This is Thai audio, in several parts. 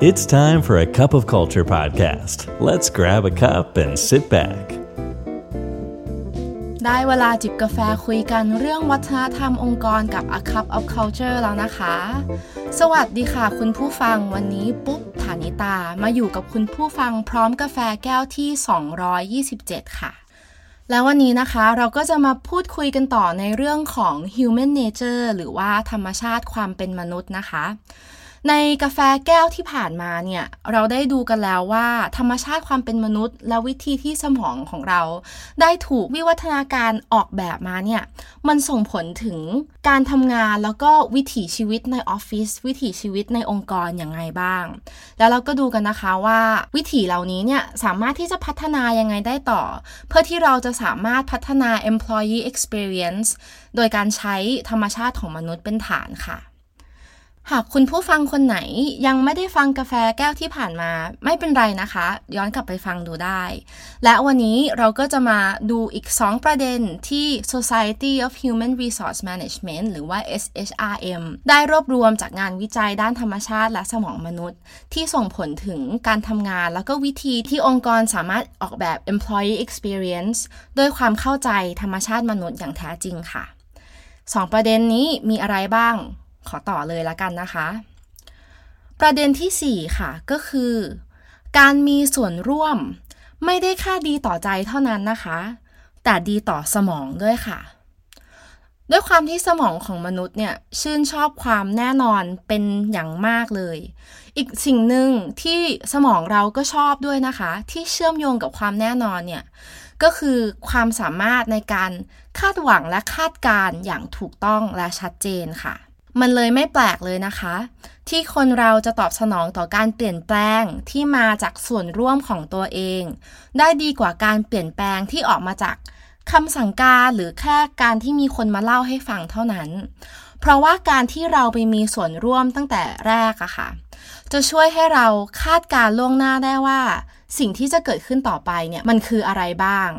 It's time for a cup of culture podcast. Let's grab a cup and sit back. ได้เวลาจิบกาแฟคุยกันเรื่องวัฒนธรรมองค์กรกับ A Cup of Culture แล้วนะคะ สวัสดีค่ะคุณผู้ฟังวันนี้ปุ๊บฐานิตา มาอยู่กับคุณผู้ฟังพร้อมกาแฟแก้วที่ 227 ค่ะแล้ววันนี้นะคะเราก็จะมาพูดคุยกันต่อในเรื่องของ human nature หรือว่าธรรมชาติความเป็นมนุษย์นะคะ ในกาแฟแก้วที่ผ่านมาเนี่ยเราได้ดูกันแล้วว่า ธรรมชาติความเป็นมนุษย์ และวิธีที่สมองของเรา ได้ถูกวิวัฒนาการออกแบบมาเนี่ยมันส่งผลถึงการทำงานแล้วก็วิถีชีวิตในออฟฟิศวิถีชีวิตในองค์กรอย่างไรบ้าง แล้วเราก็ดูกันนะคะว่าวิถีเหล่านี้เนี่ยสามารถที่จะพัฒนายังไงได้ต่อ เพื่อที่เราจะสามารถพัฒนา employee experience โดยการใช้ธรรมชาติของมนุษย์เป็นฐานค่ะ หากคุณผู้ฟังคนไหนยังไม่ได้ฟังกาแฟแก้วที่ผ่านมา ไม่เป็นไรนะคะ ย้อนกลับไปฟังดูได้ และวันนี้เราก็จะมาดูอีก 2 ประเด็นที่ Society of Human Resource Management หรือว่า SHRM ได้รวบรวมจากงานวิจัยด้านธรรมชาติและสมองมนุษย์ ที่ส่งผลถึงการทำงานแล้วก็วิธีที่องค์กรสามารถออกแบบ employee experience ด้วยความเข้าใจธรรมชาติมนุษย์อย่างแท้จริงค่ะ 2 ประเด็นนี้มีอะไรบ้าง ขอต่อเลยละกันนะคะ ประเด็นที่ 4 ค่ะ ก็คือ การมีส่วนร่วมไม่ได้แค่ดีต่อใจเท่านั้นนะคะ แต่ดีต่อสมองด้วยค่ะ ด้วยความที่สมองของมนุษย์เนี่ยชื่นชอบความแน่นอนเป็นอย่างมากเลย อีกสิ่งหนึ่งที่สมองเราก็ชอบด้วยนะคะ ที่เชื่อมโยงกับความแน่นอนเนี่ยก็คือความสามารถในการคาดหวังและคาดการอย่างถูกต้องและชัดเจนค่ะ มันเลยไม่แปลกเลยนะคะ ที่คนเราจะตอบสนองต่อการเปลี่ยนแปลงที่มาจากส่วนร่วมของตัวเอง ได้ดีกว่าการเปลี่ยนแปลงที่ออกมาจากคำสั่งการหรือแค่การที่มีคนมาเล่าให้ฟังเท่านั้น เพราะว่าการที่เราไปมีส่วนร่วมตั้งแต่แรกอะค่ะ จะช่วยให้เราคาดการล่วงหน้าได้ว่า สิ่งที่จะเกิดขึ้นต่อไปเนี่ยมันคืออะไรบ้าง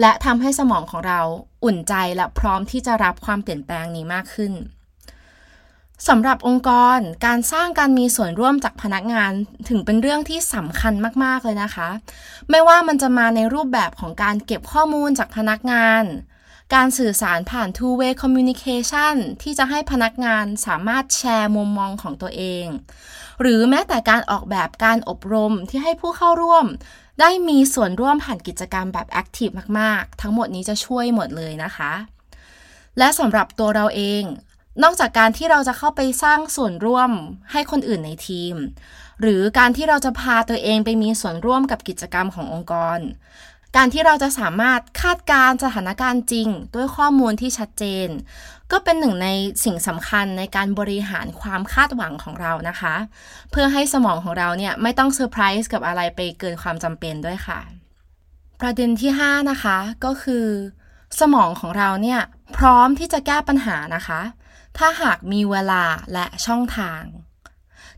และทำให้สมองของเราอุ่นใจและพร้อมที่จะรับความเปลี่ยนแปลงนี้มากขึ้น สำหรับองค์กรการสร้างการมีส่วนร่วมจากพนักงานถึงเป็นเรื่องที่สำคัญมากๆเลยนะคะ ไม่ว่ามันจะมาในรูปแบบของการเก็บข้อมูลจากพนักงาน การสื่อสารผ่าน two way communication ที่จะให้พนักงานสามารถแชร์มุมมองของตัวเอง หรือแม้แต่การออกแบบการอบรมที่ให้ผู้เข้าร่วม ได้มีส่วนร่วมผ่านกิจกรรมแบบแอคทีฟมากๆ ทั้งหมดนี้จะช่วยหมดเลยนะคะและสำหรับตัวเราเอง นอกจากการที่เราจะเข้าไปสร้างส่วนร่วมให้คนอื่นในทีม หรือการที่เราจะพาตัวเองไปมีส่วนร่วมกับกิจกรรมขององค์กร การที่เราจะสามารถคาดการสถานการณ์จริง ด้วยข้อมูลที่ชัดเจน ก็เป็นหนึ่งในสิ่งสำคัญในการบริหารความคาดหวังของเรานะคะ เพื่อให้สมองของเราเนี่ยไม่ต้องเซอร์ไพรส์กับอะไรไปเกินความจำเป็นด้วยค่ะ ประเด็นที่ 5 นะคะก็คือ สมองของเราเนี่ยพร้อมที่จะแก้ปัญหานะคะ ถ้าหากมีเวลาและช่องทาง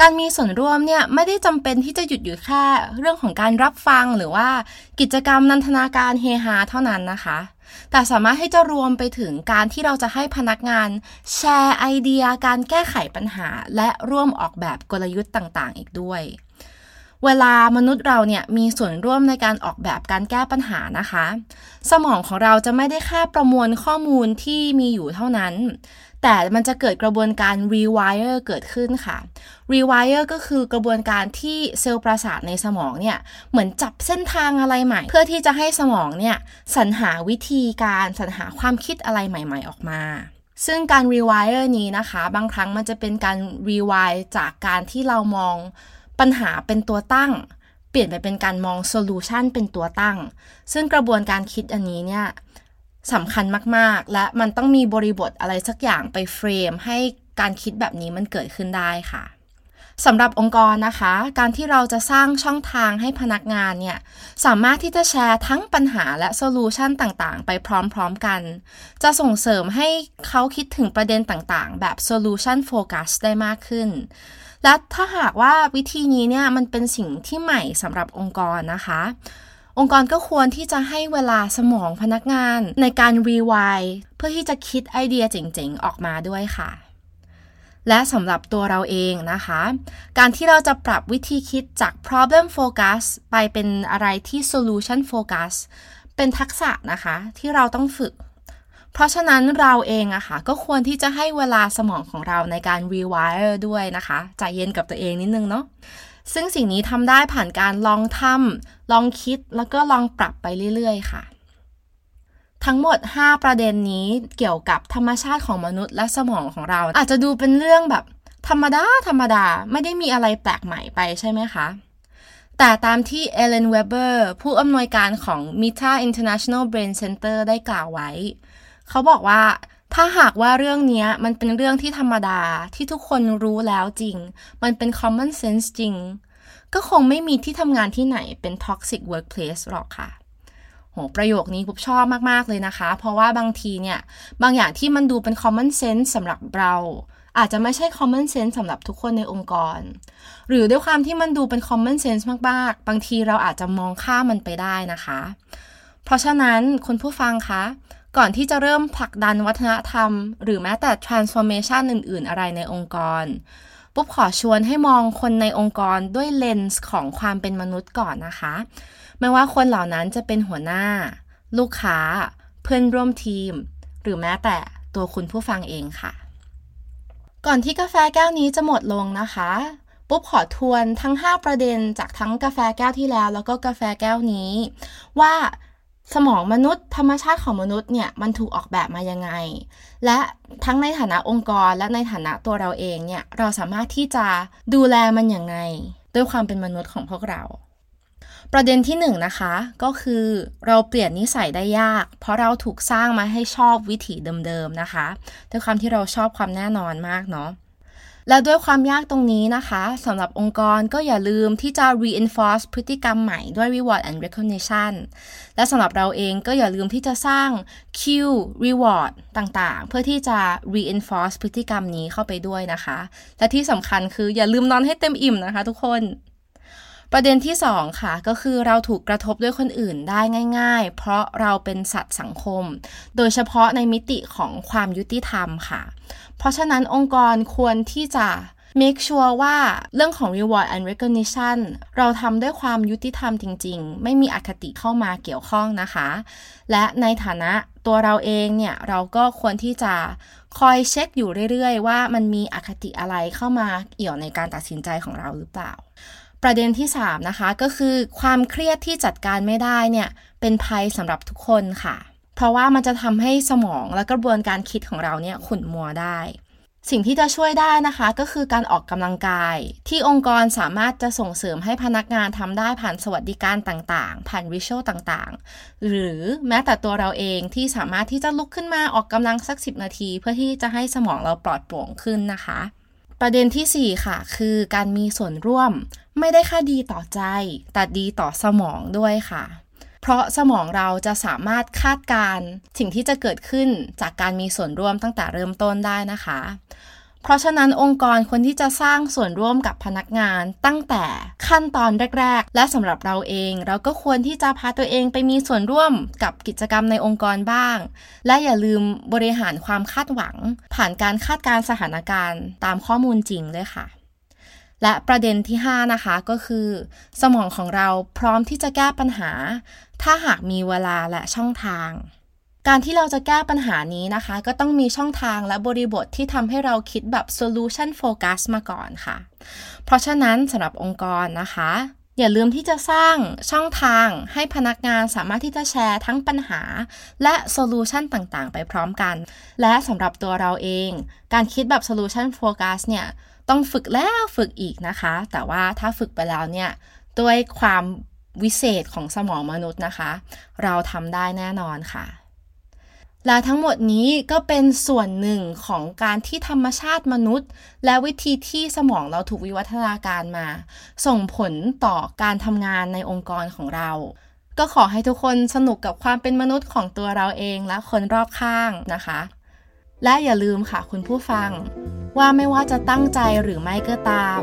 การมีส่วนร่วมเนี่ยไม่ได้จำเป็นที่จะหยุดอยู่แค่เรื่องของการรับฟังหรือว่ากิจกรรมนันทนาการเฮฮาเท่านั้นนะคะ แต่สามารถให้จะรวมไปถึงการที่เราจะให้พนักงาน แชร์ไอเดีย การแก้ไขปัญหา และร่วมออกแบบกลยุทธ์ต่างๆ อีกด้วย เวลามนุษย์เราเนี่ยมีส่วนร่วมในการออกแบบการแก้ปัญหานะคะ สมองของเราจะไม่ได้แค่ประมวลข้อมูลที่มีอยู่เท่านั้น แต่มันจะเกิดกระบวนการ rewire เกิดขึ้นค่ะ rewire ก็คือกระบวนการที่เซลล์ประสาทในสมองเนี่ย เหมือนจับเส้นทางอะไรใหม่ เพื่อที่จะให้สมองเนี่ยสรรหาวิธีการสรรหาความคิดอะไรใหม่ ๆ ออกมาซึ่งการ rewire นี้นะคะ บางครั้งมันจะเป็นการ rewire จากการที่เรามอง ปัญหาเป็นตัวตั้ง เปลี่ยนไปเป็นการมองโซลูชันเป็นตัวตั้ง ซึ่งกระบวนการคิดอันนี้เนี่ยสำคัญมากๆ และมันต้องมีบริบทอะไรสักอย่างไปเฟรม ให้การคิดแบบนี้มันเกิดขึ้นได้ค่ะสำหรับองค์กรนะคะ การที่เราจะสร้างช่องทางให้พนักงานเนี่ย สามารถที่จะแชร์ทั้งปัญหาและ solution ต่างๆ ไปพร้อมๆกัน จะส่งเสริมให้เขาคิดถึงประเด็นต่างๆ แบบ solution focus ได้มากขึ้น และถ้าหากว่าวิธีนี้เนี่ยมันเป็นสิ่งที่ใหม่สำหรับองค์กรนะคะ องค์กรก็ควรที่จะให้เวลาสมองพนักงานในการ rewire เพื่อที่จะคิดไอเดียเจ๋งๆ ออกมาด้วยค่ะ และสำหรับตัวเราเองนะคะ การที่เราจะปรับวิธีคิดจาก problem focus ไปเป็นอะไรที่ solution focus เป็นทักษะนะคะที่เราต้องฝึก เพราะฉะนั้นเราเองอะคะ่ะก็ควรที่จะให้เวลาสมองของเราในการ rewire ด้วยนะคะใจเย็นกับตัวเองนิดนึงเนาะซึ่งสิ่งนี้ทำได้ผ่านการลองทำลองคิดแล้วก็ลองปรับไปเรื่อยๆ ค่ะ ทั้งหมด 5 ประเด็นนี้เกี่ยวกับธรรมชาติของมนุษย์และสมองของเรา อาจจะดูเป็นเรื่องแบบ ธรรมดา ธรรมดา ไม่ได้มีอะไรแปลกใหม่ไปใช่ไหมคะแต่ตามที่เอเลนเวเบอร์ผู้อำนวยการของ Meta International Brain Center ได้กล่าวไว้ เขาบอกว่าถ้าหากว่าเรื่องนี้มันเป็นเรื่องที่ธรรมดาที่ทุกคนรู้แล้วจริง มันเป็น common sense จริง ก็คงไม่มีที่ทำงานที่ไหนเป็น toxic workplace หรอกค่ะโหประโยคนี้ปุ๊บชอบมาก ๆ เลยนะคะ เพราะว่าบางทีเนี่ย บางอย่างที่มันดูเป็น common sense สำหรับเรา อาจจะไม่ใช่ common sense สำหรับทุกคนในองค์กร หรือด้วยความที่มันดูเป็น common sense มาก ๆ บางทีเราอาจจะมองข้ามมันไปได้นะคะ เพราะฉะนั้นคุณผู้ฟังคะ ก่อนที่จะเริ่มผลักดันวัฒนธรรม หรือแม้แต่ transformation อื่น ๆ อะไรในองค์กร ปุ๊บขอชวนให้มองคนในองค์กรด้วยเลนส์ของความเป็นมนุษย์ก่อนนะคะ ไม่ว่าคนเหล่านั้นจะเป็นหัวหน้า ลูกค้า เพื่อนร่วมทีม หรือแม้แต่ตัวคุณผู้ฟังเองค่ะ ก่อนที่กาแฟแก้วนี้จะหมดลงนะคะ ปุ๊บขอทวนทั้ง 5 ประเด็นจากทั้งกาแฟแก้วที่แล้ว แล้วก็กาแฟแก้วนี้ ว่า สมองมนุษย์ธรรมชาติของมนุษย์เนี่ยมันถูกออกแบบมายังไง และทั้งในฐานะองค์กรและในฐานะตัวเราเองเนี่ยเราสามารถที่จะดูแลมันอย่างไง ด้วยความเป็นมนุษย์ของพวกเรา ประเด็นที่1นนะคะก็คือเราเปลี่ยนนิสัยได้ยาก เพราะเราถูกสร้างมาให้ชอบวิถีเดิมๆนะคะ ด้วยความที่เราชอบความแน่นอนมากเนาะ และด้วยความยากตรงนี้นะคะสำหรับองค์กรก็อย่าลืมที่จะ reinforce พฤติกรรมใหม่ด้วย reward and recognition และสำหรับเราเองก็อย่าลืมที่จะสร้าง cue reward ต่างๆ เพื่อที่จะ reinforce พฤติกรรมนี้เข้าไปด้วยนะคะ และที่สำคัญคืออย่าลืมนอนให้เต็มอิ่มนะคะทุกคน ประเด็นที่ 2 ค่ะ ก็คือเราถูกกระทบด้วยคนอื่นได้ง่าย ๆ เพราะเราเป็นสัตว์สังคม โดยเฉพาะในมิติของความยุติธรรมค่ะ เพราะฉะนั้นองค์กรควรที่จะ make sure ว่าเรื่องของ reward and recognition เราทำด้วยความยุติธรรมจริง ๆ ไม่มีอคติเข้ามาเกี่ยวข้องนะคะ และในฐานะตัวเราเองเนี่ย เราก็ควรที่จะคอยเช็คอยู่เรื่อย ๆ ว่ามันมีอคติอะไรเข้ามาเกี่ยวในการตัดสินใจของเราหรือเปล่า ประเด็นที่ 3 นะคะ ก็คือความเครียดที่จัดการไม่ได้เนี่ย เป็นภัยสำหรับทุกคนค่ะ เพราะว่ามันจะทำให้สมองและกระบวนการคิดของเราเนี่ยขุ่นมัวได้ สิ่งที่จะช่วยได้นะคะ ก็คือการออกกำลังกาย ที่องค์กรสามารถจะส่งเสริมให้พนักงานทำได้ผ่านสวัสดิการต่างๆ ผ่านวิชวลต่างๆ หรือแม้แต่ตัวเราเองที่สามารถที่จะลุกขึ้นมาออกกำลังสัก 10 นาที เพื่อที่จะให้สมองเราปลอดโปร่งขึ้นนะคะ ประเด็นที่ 4 ค่ะ คือการมีส่วนร่วมไม่ได้แค่ดีต่อใจ แต่ดีต่อสมองด้วยค่ะ เพราะสมองเราจะสามารถคาดการสิ่งที่จะเกิดขึ้นจากการมีส่วนร่วมตั้งแต่เริ่มต้นได้นะคะ เพราะฉะนั้นองค์กรควรที่จะสร้างส่วนร่วมกับพนักงานตั้งแต่ขั้นตอนแรก ๆ และสำหรับเราเอง เราก็ควรที่จะพาตัวเองไปมีส่วนร่วมกับกิจกรรมในองค์กรบ้าง และอย่าลืมบริหารความคาดหวัง ผ่านการคาดการสถานการณ์ตามข้อมูลจริงด้วยค่ะและประเด็นที่ 5 นะคะก็คือ สมองของเราพร้อมที่จะแก้ปัญหา ถ้าหากมีเวลาและช่องทาง การที่เราจะแก้ปัญหานี้นะคะ ก็ต้องมีช่องทางและบริบทที่ทำให้เราคิดแบบ solution focus มาก่อนค่ะ เพราะฉะนั้นสำหรับองค์กรนะคะ อย่าลืมที่จะสร้างช่องทางให้พนักงานสามารถที่จะแชร์ทั้งปัญหา และโซลูชันต่างๆ ไปพร้อมกัน และสำหรับตัวเราเอง การคิดแบบ solution focus เนี่ยต้องฝึกแล้วฝึกอีกนะคะ แต่ว่าถ้าฝึกไปแล้วเนี่ยด้วยความวิเศษของสมองมนุษย์นะคะ เราทำได้แน่นอนค่ะ และทั้งหมดนี้ก็เป็นส่วนหนึ่งของการที่ธรรมชาติมนุษย์ และวิธีที่สมองเราถูกวิวัฒนาการมา ส่งผลต่อการทำงานในองค์กรของเรา ก็ขอให้ทุกคนสนุกกับความเป็นมนุษย์ของตัวเราเองและคนรอบข้างนะคะ และอย่าลืมค่ะคุณผู้ฟัง ว่าไม่ว่าจะตั้งใจหรือไม่ก็ตาม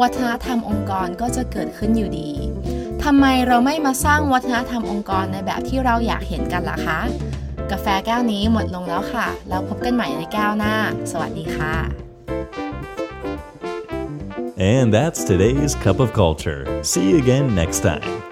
วัฒนธรรมองค์กรก็จะเกิดขึ้นอยู่ดีทำไมเราไม่มาสร้างวัฒนธรรมองค์กรในแบบที่เราอยากเห็นกันล่ะคะ กาแฟแก้วนี้หมดลงแล้วค่ะ แล้วพบกันใหม่ในแก้วหน้า สวัสดีค่ะ And that's today's Cup of Culture. See you again next time.